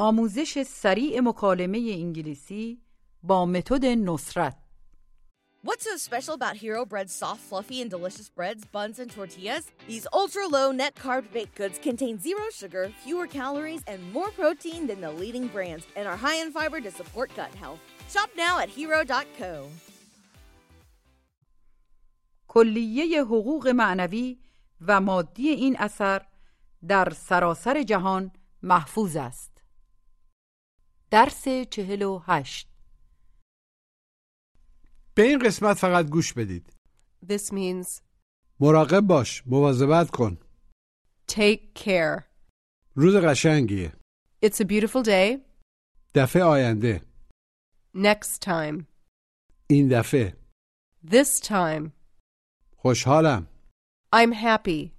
آموزش سریع مکالمه انگلیسی با متد نصرت What's so special about Hero Bread's soft, fluffy, and delicious breads, buns, and tortillas? These ultra low net carb baked goods contain zero sugar, fewer calories, and more protein than the leading brands, and are high in fiber to support gut health. Shop now at hero.co. کلیه حقوق معنوی و مادی این اثر در سراسر جهان محفوظ است. درس چهل و هشت به این قسمت فقط گوش بدید. This means مراقب باش، مواظبت کن. take care. روز قشنگیه. It's a beautiful day. دفعه آینده. Next time. این دفعه. This time. خوشحالم. I'm happy.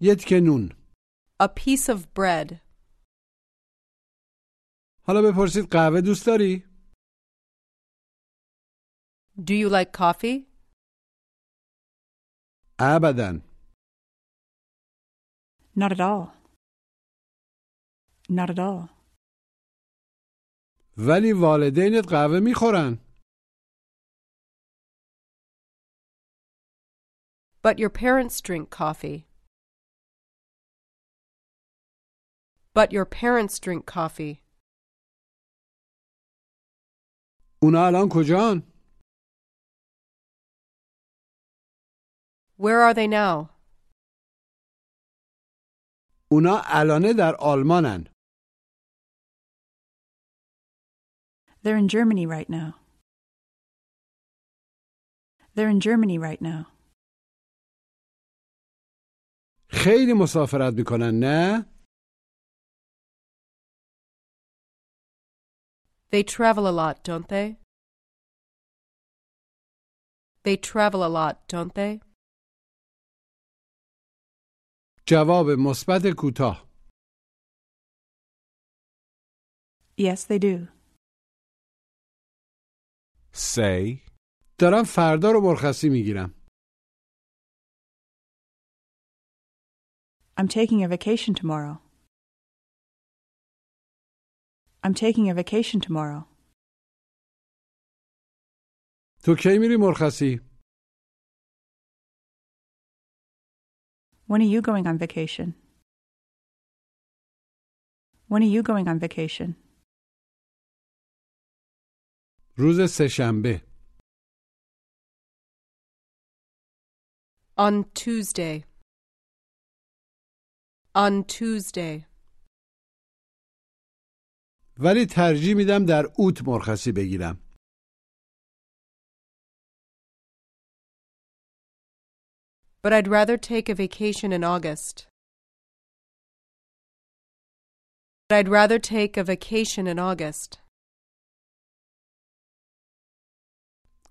یه تیکه نون. A piece of bread. حالا بپرسید قهوه دوست داری؟ Do you like coffee? ابدا. Not at all. Not at all. ولی والدینت قهوه میخورن. But your parents drink coffee. But your parents drink coffee. اونا الان کجان؟ Where are they now? اونا الانه در آلمانن. They're in Germany right now. They're in Germany right now. خیلی مسافرت میکنن نه؟ They travel a lot, don't they? They travel a lot, don't they? جواب مثبت کوتاه. Yes, they do. Say, دارم فردا رو مرخصی میگیرم. I'm taking a vacation tomorrow. I'm taking a vacation tomorrow. تو کی میری مرخصی؟ When are you going on vacation? When are you going on vacation? روز سهشنبه. On Tuesday. On Tuesday. ولی ترجیح میدم در اوت مرخصی بگیرم. But I'd rather take a vacation in August. I'd rather take a vacation in August.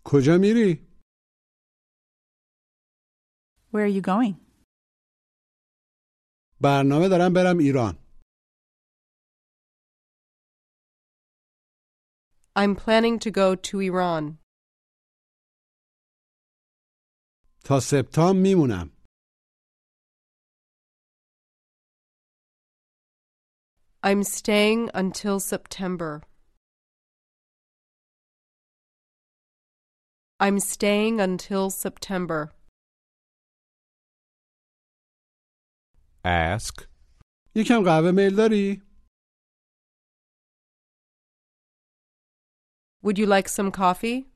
کجا میری؟ Where are you going? برنامه دارم برم ایران. I'm planning to go to Iran. تا سپتامبر میمونم. I'm staying until September. I'm staying until September. ask, یکم قهوه میل داری؟ Would you like some coffee?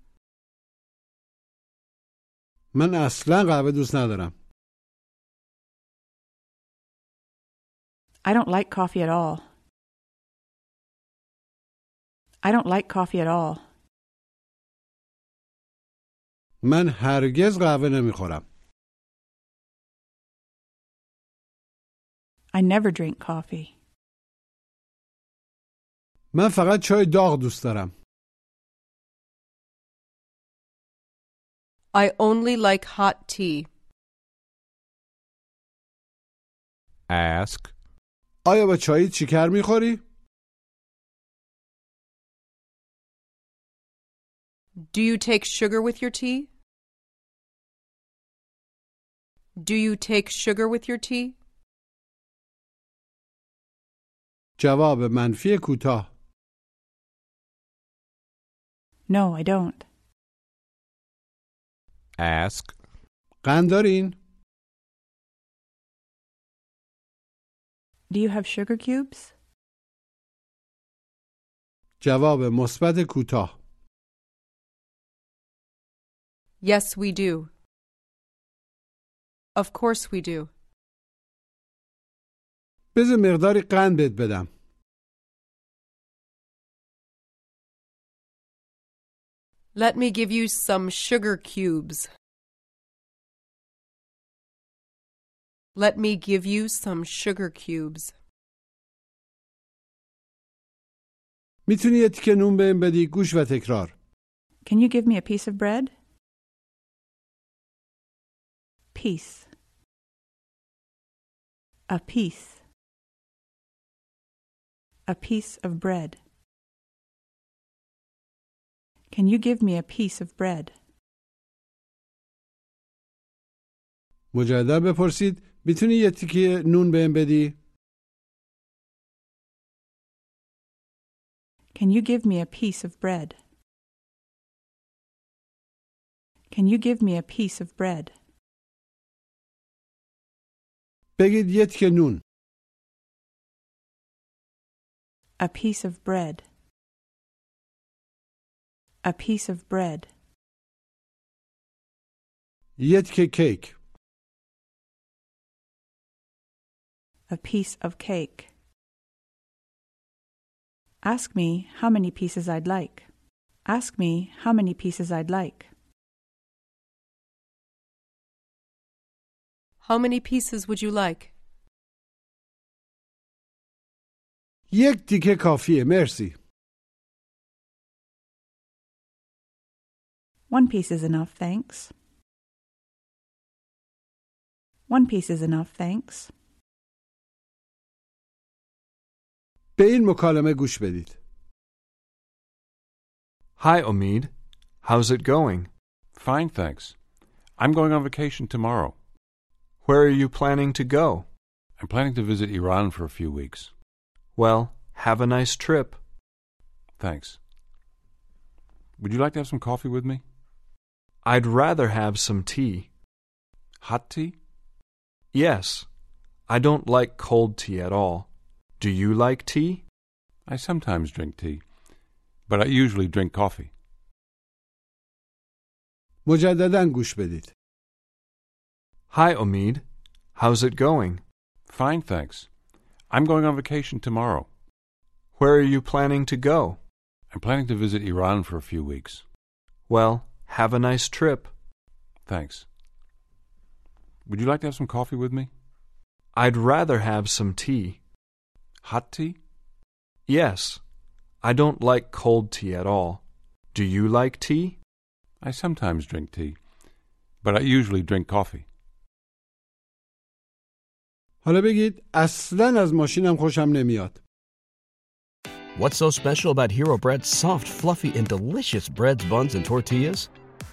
من اصلا قهوه دوست ندارم. I don't like coffee at all. I don't like coffee at all. من هرگز قهوه نمیخورم. I never drink coffee. من فقط چای داغ دوست دارم. I only like hot tea. ask, آیا با چای چیکر میخوری؟ Do you take sugar with your tea? Do you take sugar with your tea? جواب منفی کوتاه No, I don't. Ask. قند دارین؟ Do you have sugar cubes? جواب مثبت کوتاه Yes, we do. Of course we do. بذار مقداری قند بهت بدم Let me give you some sugar cubes. Let me give you some sugar cubes. میتونی یه تیکه نون بهم بدی گوش و تکرار Can you give me a piece of bread? Piece. A piece. A piece of bread. Can you give me a piece of bread? مجدد بپرسید میتونی یه تیکه نون بهم بدی Can you give me a piece of bread? Can you give me a piece of bread? بگید یه تیکه نون A piece of bread. A piece of bread. یه تیکه کیک A piece of cake. Ask me how many pieces I'd like. Ask me how many pieces I'd like. How many pieces would you like? یک تیکه کافیه مرسی One piece is enough, thanks. One piece is enough, thanks. به این مکالمه گوش بدید Hi, Omid. How's it going? Fine, thanks. I'm going on vacation tomorrow. Where are you planning to go? I'm planning to visit Iran for a few weeks. Well, have a nice trip. Thanks. Would you like to have some coffee with me? I'd rather have some tea. Hot tea? Yes. I don't like cold tea at all. Do you like tea? I sometimes drink tea, but I usually drink coffee. مجددا گوش بدید Hi, Omid. How's it going? Fine, thanks. I'm going on vacation tomorrow. Where are you planning to go? I'm planning to visit Iran for a few weeks. Well, have a nice trip. Thanks. Would you like to have some coffee with me? I'd rather have some tea. Hot tea? Yes. I don't like cold tea at all. Do you like tea? I sometimes drink tea, but I usually drink coffee. حالا بگید اصلا از ماشینم خوشم نمیاد What's so special about Hero Bread's soft, fluffy, and delicious breads, buns, and tortillas?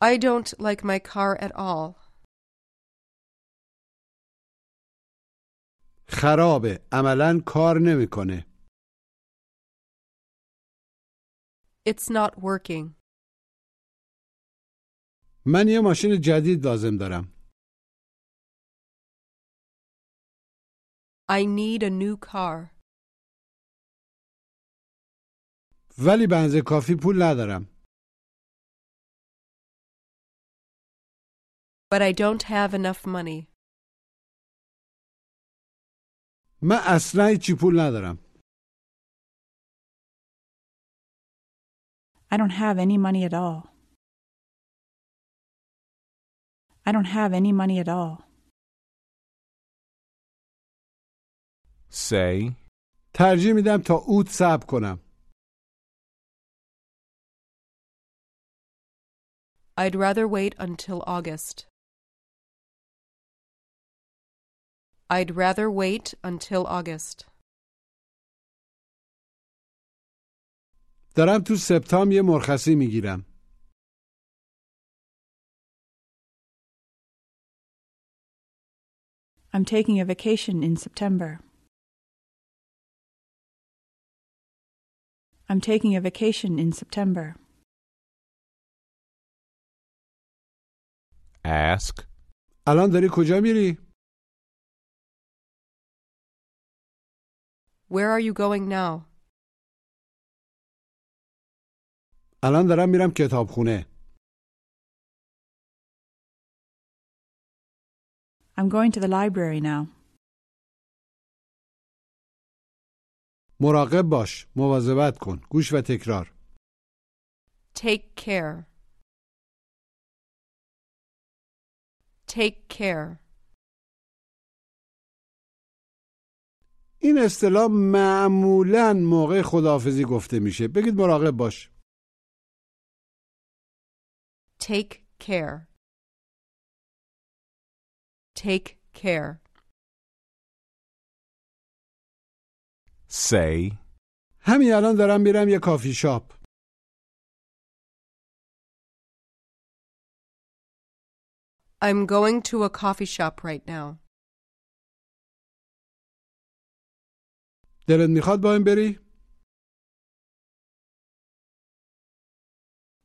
I don't like my car at all. خرابه عملا کار نمیکنه It's not working. من یه ماشین جدید لازم دارم I need a new car. ولی بنز کافی پول ندارم. But I don't have enough money. من اصلا هیچی پول ندارم. I don't have any money at all. I don't have any money at all. Say, ترجیح میدم تا اوت صبر کنم. I'd rather wait until August. I'd rather wait until August. دارم تو سپتامبر یه مرخصی میگیرم. I'm taking a vacation in September. I'm taking a vacation in September. ask, الان داری کجا میری؟ Where are you going now? الان دارم میرم کتابخونه. I'm going to the library now. مراقب باش. مواظبت کن. گوش و تکرار. Take care. Take care. این اصطلاح معمولا موقع خداحافظی گفته میشه. بگید مراقب باش. Take care. Take care. say, همین الان دارم میرم یه کافی شاپ. I'm going to a coffee shop right now. دلت میخواد با این بری؟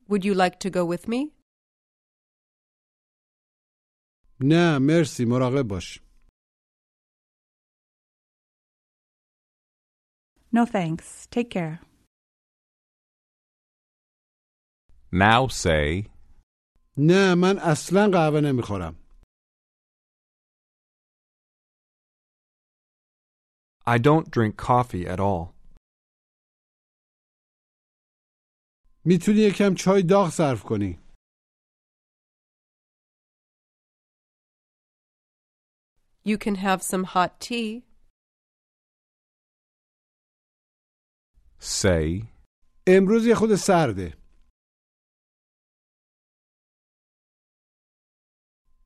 Would you like to go with me? نه مرسی مراقب باش. No thanks. Take care. now say, نه من اصلا قهوه نمیخورم. I don't drink coffee at all. میتونی یکم چای داغ صرف کنی. You can have some hot tea. say, امروز یه خود سرده.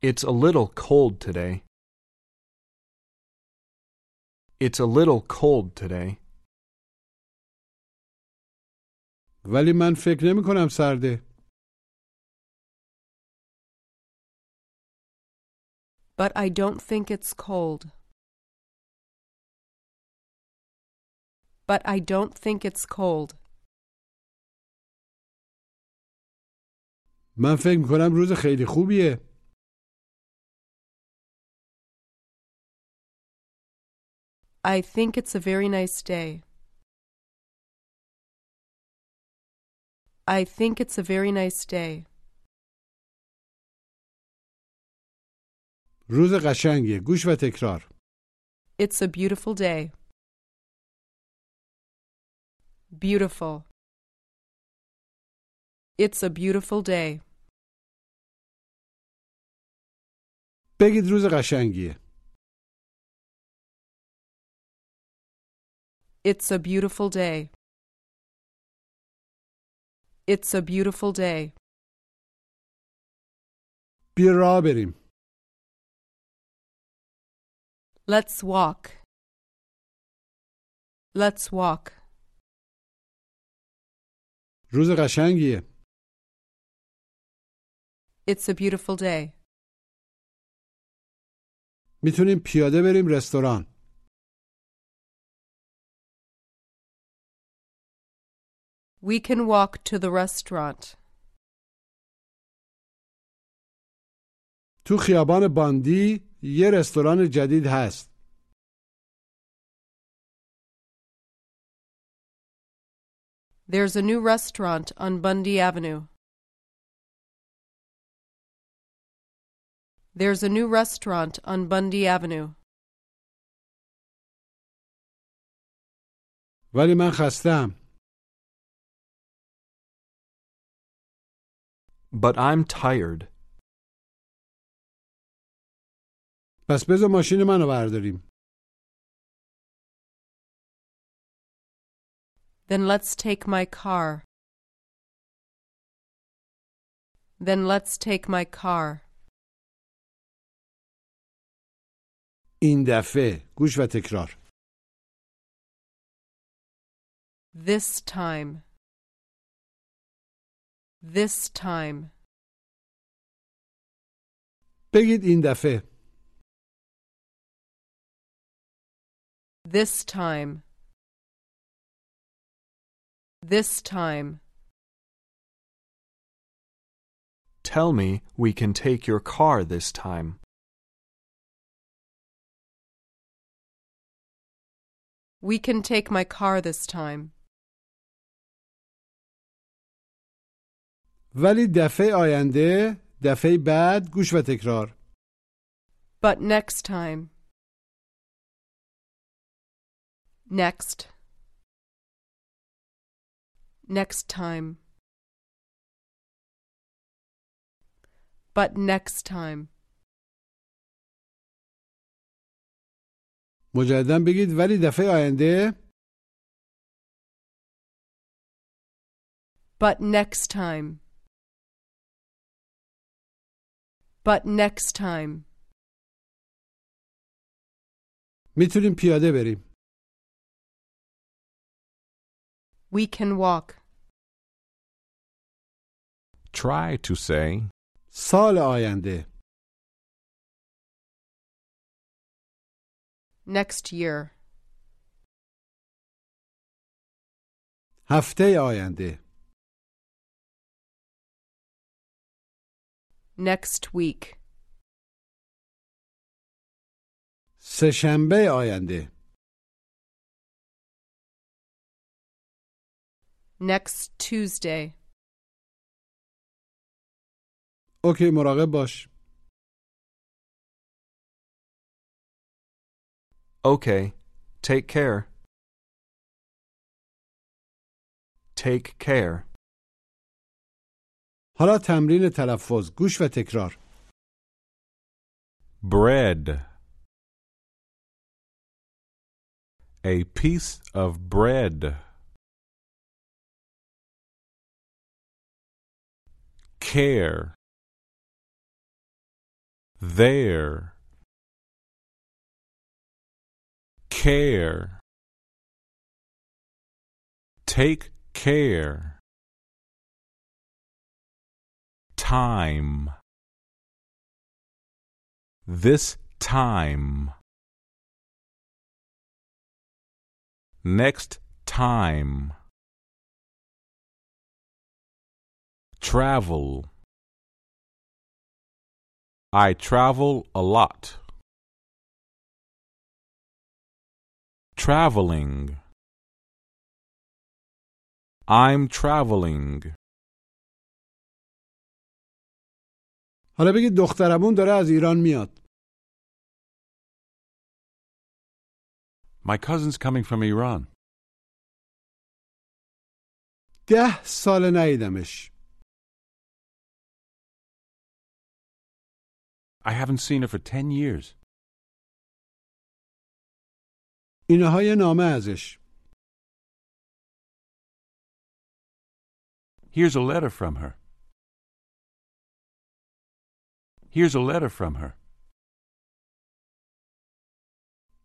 It's a little cold today. It's a little cold today. ولی من فکر نمی کنم سرده. But I don't think it's cold. But I don't think it's cold. من فکر می کنم روز خیلی خوبیه. I think it's a very nice day. I think it's a very nice day. روز قشنگیه. گوش و تکرار. It's a beautiful day. Beautiful. It's a beautiful day. بگید روز قشنگیه. It's a beautiful day. It's a beautiful day. بیا راه بریم. Let's walk. Let's walk. روز قشنگیه. It's a beautiful day. میتونیم پیاده بریم رستوران. We can walk to the restaurant. تو خیابان باندی یه رستوران جدید هست. There's a new restaurant on Bundy Avenue. There's a new restaurant on Bundy Avenue. ولی من خستم. But I'm tired. پس بذار ماشین منو برداریم. Then let's take my car. Then let's take my car. این دفعه گوش و تکرار. This time. This time. بگید این دفعه. This time. This time. Tell me we can take your car this time. We can take my car this time. ولی دفعه آینده دفعه بعد گوش و تکرار. But next time. Next. Next time. But next time. مجددا بگید ولی دفعه آینده But next time. next time. میتونیم پیاده بریم. We can walk. Try to say, سال آینده Next year. هفته آینده Next week. سهشنبه آینده Next Tuesday. اوکی مراقب باش. Okay. Take care. Take care. حالا تمرین تلفظ گوش و تکرار. bread. A piece of bread. Care. There. Care. Take care. Time. This time. Next time. Travel. I travel a lot. Traveling. I'm traveling. حالا بگید دخترمون داره از ایران میاد. My cousin's coming from Iran. ده سال ندیدمش. I haven't seen her for ten years. اینها یه نامه ازش. Here's a letter from her. Here's a letter from her.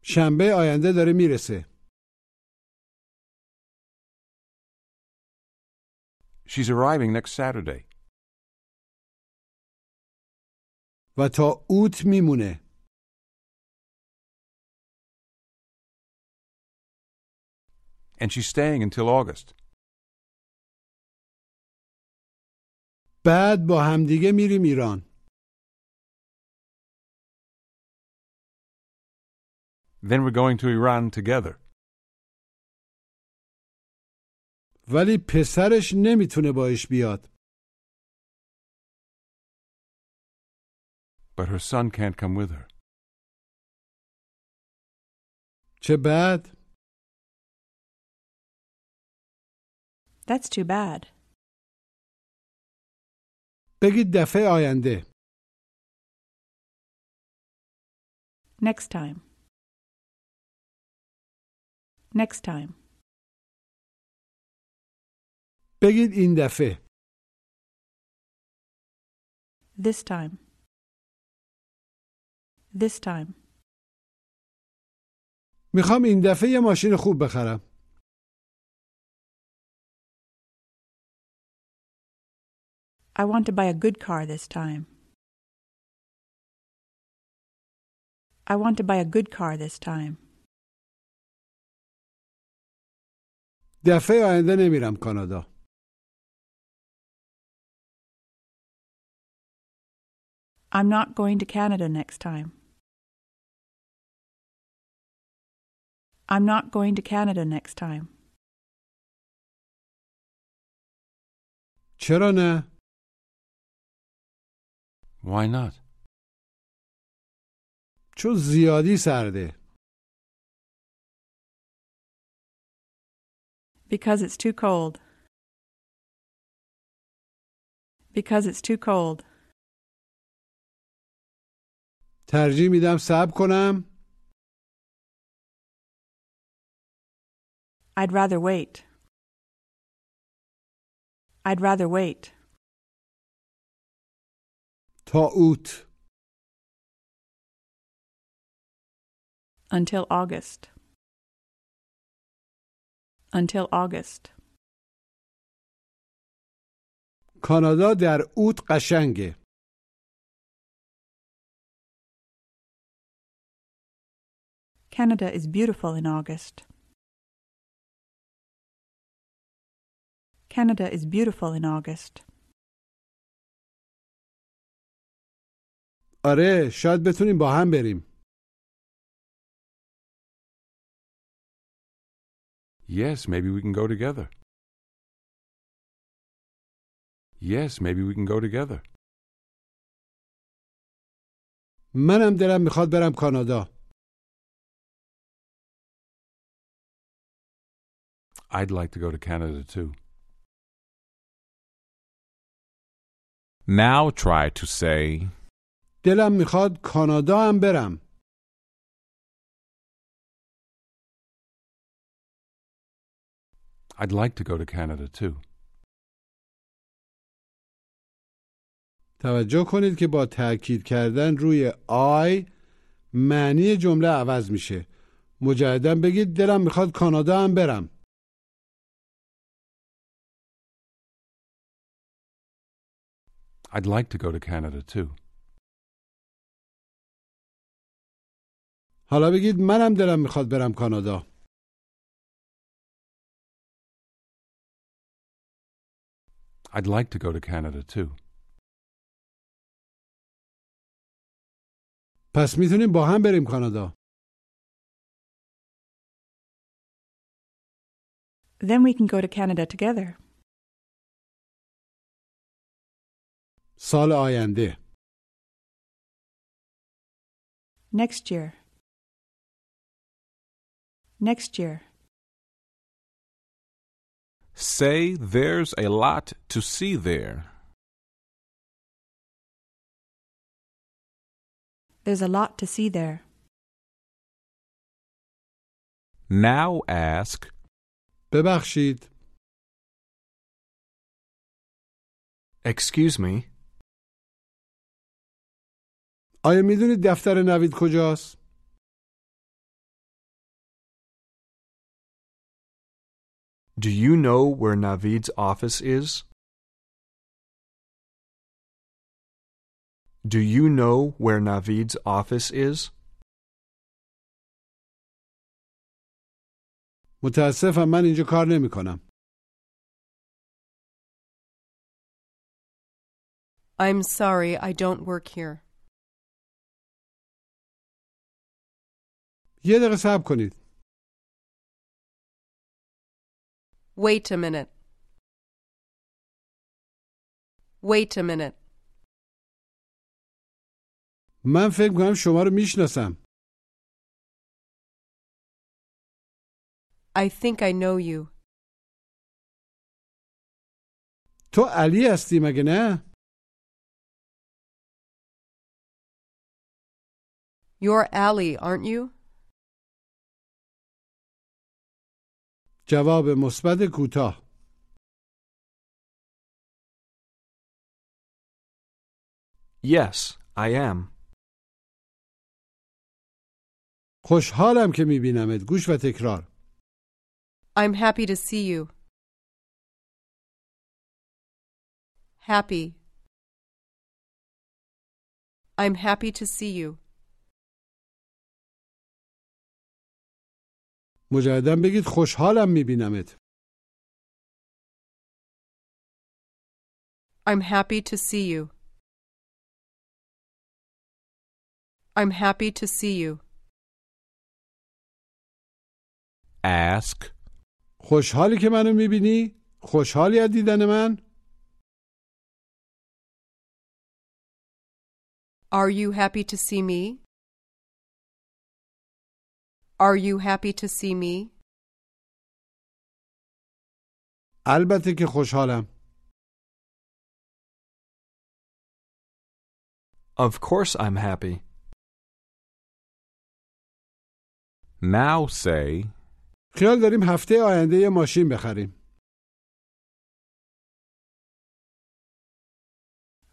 شنبه آینده داره میرسه. She's arriving next Saturday. و تا اوت میمونه. And she's staying until August. بعد با همدیگه میریم ایران. Then we're going to Iran together. ولی پسرش نمیتونه باش بیاد But her son can't come with her. چه بد That's too bad. بگید دفعه آینده Next time. Next time. بگید این دفعه This time. This time. میخوام این دفعه یه ماشین خوب بخرم I want to buy a good car this time. I want to buy a good car this time. دفعه آینده نمیرم کانادا I'm not going to Canada next time. I'm not going to Canada next time. چرا نه Why not? چون زیادی سرده Because it's too cold. Because it's too cold. ترجیح میدم صبر کنم I'd rather wait. I'd rather wait. تا اوت Until August. Until August. کانادا در اوت قشنگه Canada is beautiful in August. Canada is beautiful in August. آره شاید بتونیم با هم بریم Yes, maybe we can go together. Yes, maybe we can go together. منم دلم میخواد برم کانادا I'd like to go to Canada too. Now try to say, دلم میخواد کانادا هم برم I'd like to go to Canada too. توجه کنید که با تاکید کردن روی آی معنی جمله عوض میشه مجددا بگید دلم می‌خواد کانادا هم برم I'd like to go to Canada too. حالا بگید منم دلم می‌خواد برم کانادا I'd like to go to Canada too. پس میتونیم با هم بریم کانادا Then we can go to Canada together. سال آینده Next year. Next year. say there's a lot to see there. There's a lot to see there. Now ask, ببخشید Excuse me, آیا میدونید دفتر نوید کجاست؟ do you know where Navid's office is? Do you know where Navid's office is? متاسفم من اینجا کار نمی کنم. I'm sorry, I don't work here. یه دقیقه صبر کنید. Wait a minute. Wait a minute. من فکر میکنم شما رو میشناسم. I think I know you. تو علی هستی مگه نه؟ You're Ali, aren't you? جواب مثبت کوتاه Yes, I am. خوشحالم که میبینمت گوش و تکرار I'm happy to see you. Happy. I'm happy to see you. مجددا بگید خوشحالم میبینمت I'm happy to see you. I'm happy to see you. Ask. خوشحالی که منو می‌بینی؟ خوشحالی از دیدن من؟ Are you happy to see me? Are you happy to see me? البته که خوشحالم Of course I'm happy. Now say, خیال داریم هفته آینده یه ماشین بخریم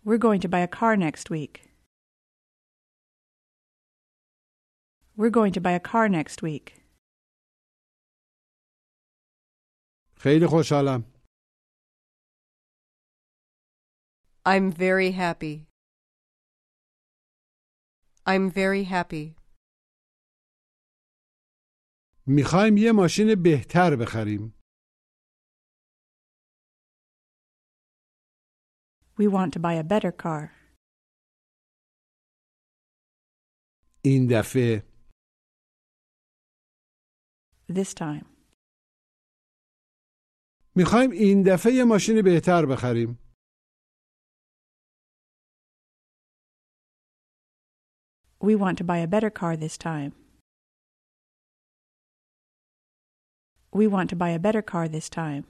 We're going to buy a car next week. We're going to buy a car next week. خیلی خوشحالم I'm very happy. I'm very happy. میخوایم یه ماشین بهتر بخریم We want to buy a better car. این دفعه This time. میخوایم این دفعه یه ماشین بهتر بخریم We want to buy a better car this time. We want to buy a better car this time.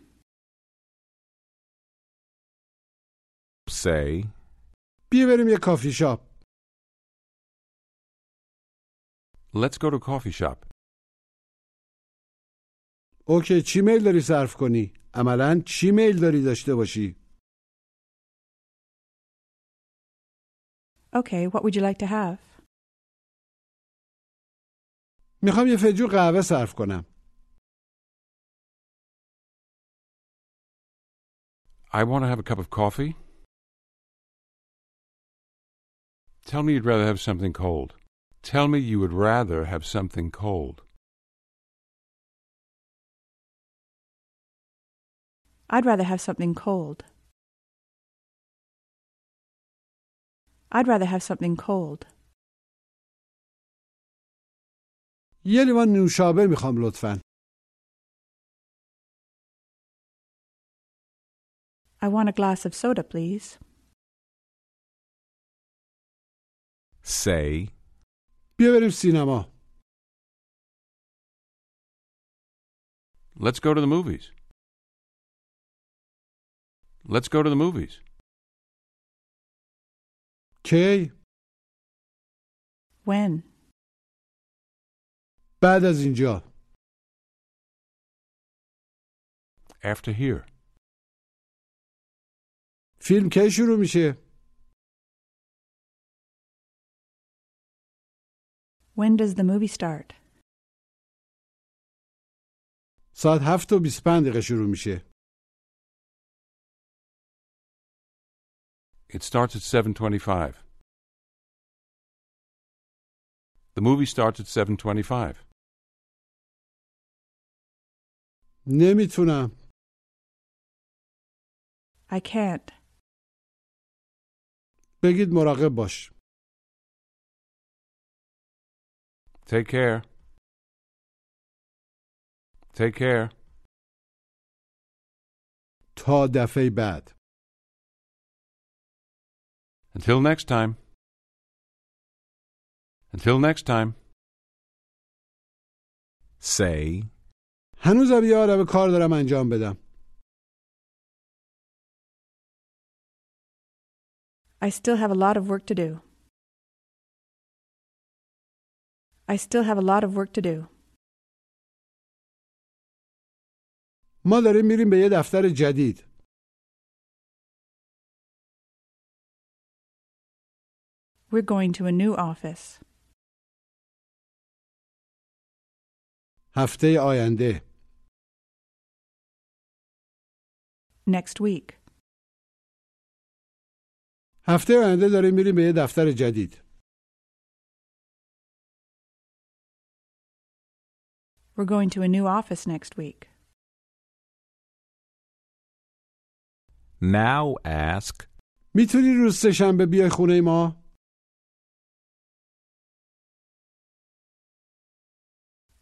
say, بیا بریم یه کافی شاپ Let's go to coffee shop. اوکی چی میل داری صرف کنی؟ عملا چی میل داری داشته باشی؟ Okay, what would you like to have? می‌خوام یه فنجون قهوه صرف کنم I want to have a cup of coffee. Tell me you'd rather have something cold. Tell me you would rather have something cold. I'd rather have something cold. I'd rather have something cold. یه لیوان نوشابه میخوام لطفا I want a glass of soda, please. say, بیا بریم سینما Let's go to the movies. Let's go to the movies. کی؟ When? بعد از اینجا After here. فیلم کی شروع میشه؟ When does the movie start? ساعت هفت و بیست پنج دقیقه شروع میشه It starts at 7:25. The movie starts at 7:25. نمیتونم I can't. بگید مراقب باش Take care. Take care. تا دفعه بعد Until next time. Until next time. Say, هنوزم یه عالم کار دارم انجام بدم I still have a lot of work to do. I still have a lot of work to do. ما داریم میریم به یه دفتر جدید We're going to a new office. هفته آینده Next week. هفته آینده داریم میریم به یه دفتر جدید We're going to a new office next week. now ask, میتونی روز سهشنبه بیای خونه ما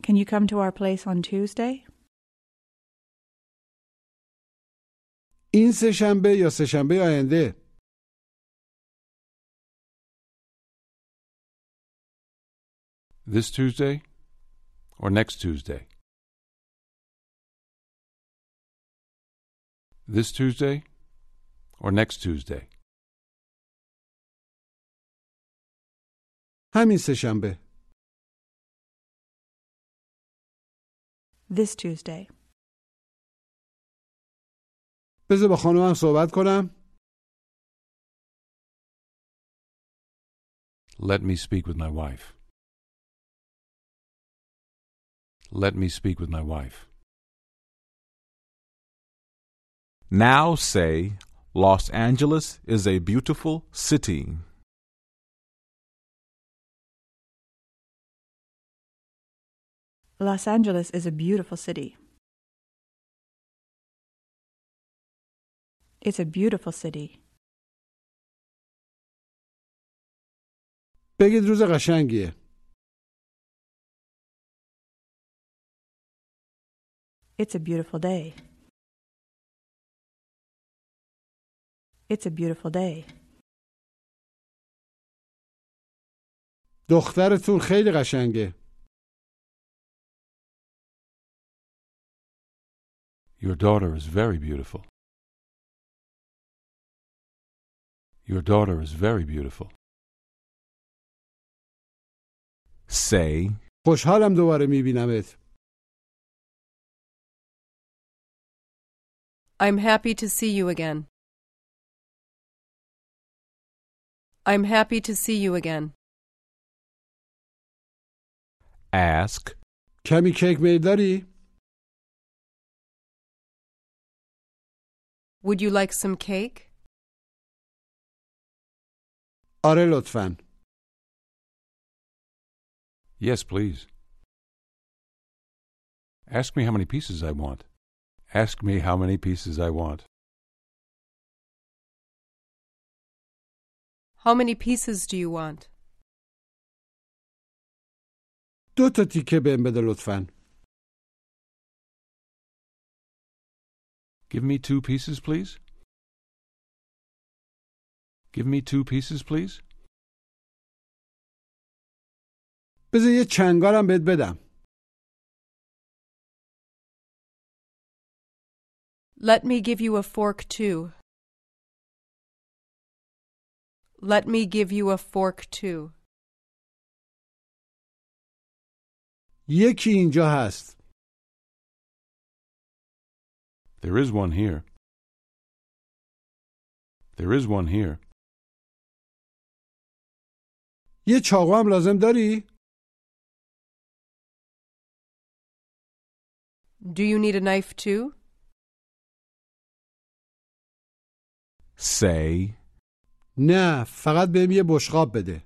Can you come to our place on Tuesday? این سهشنبه یا سهشنبه آینده This Tuesday or next Tuesday? This Tuesday or next Tuesday? همین سهشنبه This Tuesday. بذار با خانومم صحبت کنم Let me speak with my wife. Let me speak with my wife. now say, Los Angeles is a beautiful city. Los Angeles is a beautiful city. It's a beautiful city. بگید روز قشنگیه It's a beautiful day. It's a beautiful day. دخترتون خیلی قشنگه Your daughter is very beautiful. Your daughter is very beautiful. Say, خوشحالم دوباره میبینمت I'm happy to see you again. I'm happy to see you again. ask, کمی کیک میل داری؟ Would you like some cake? آره لطفا Yes, please. Ask me how many pieces I want. Ask me how many pieces I want. How many pieces do you want? دو تا تیکه بهم بده لطفا Give me two pieces, please. Give me two pieces, please. بذار یه چنگارم بهت بدم Let me give you a fork too. Let me give you a fork too. یکی اینجا هست There is one here. There is one here. یه چاقو هم لازم داری؟ Do you need a knife too? say, نه فقط بهم یه بشقاب بده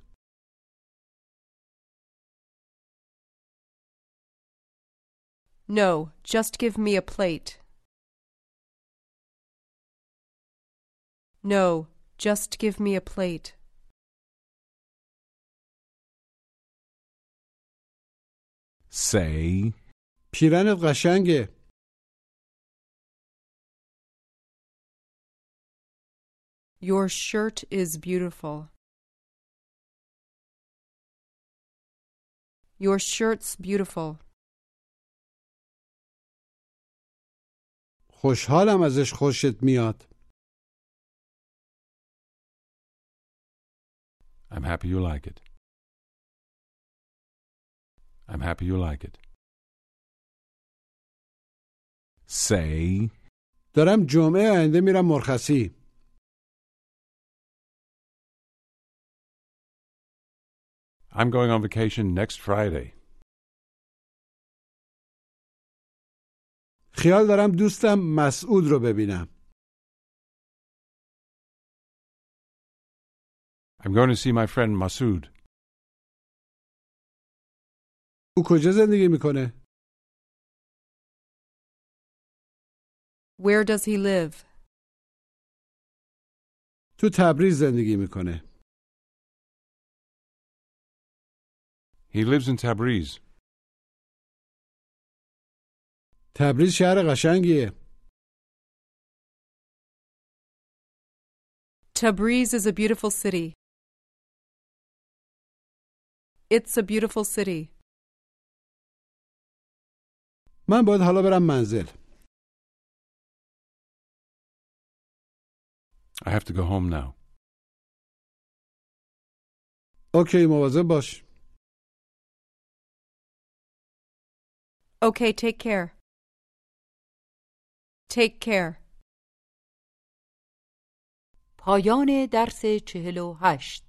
No, just give me a plate. No, just give me a plate. say, پیرنت قشنگه Your shirt is beautiful. Your shirt's beautiful. خوشحالم ازش خوشت میاد I'm happy you like it. I'm happy you like it. Say, دارم جمعه آینده میرم مرخصی I'm going on vacation next Friday. خیال دارم دوستم مسعود رو ببینم I'm going to see my friend Masood. او کجا زندگی میکنه Where does he live? تو تبریز زندگی میکنه He lives in Tabriz. تبریز شهر قشنگیه Tabriz is a beautiful city. It's a beautiful city. من باید حالا برم منزل I have to go home now. اوکی مواظب باش Okay, take care. Take care. پایان درس چهل و هشت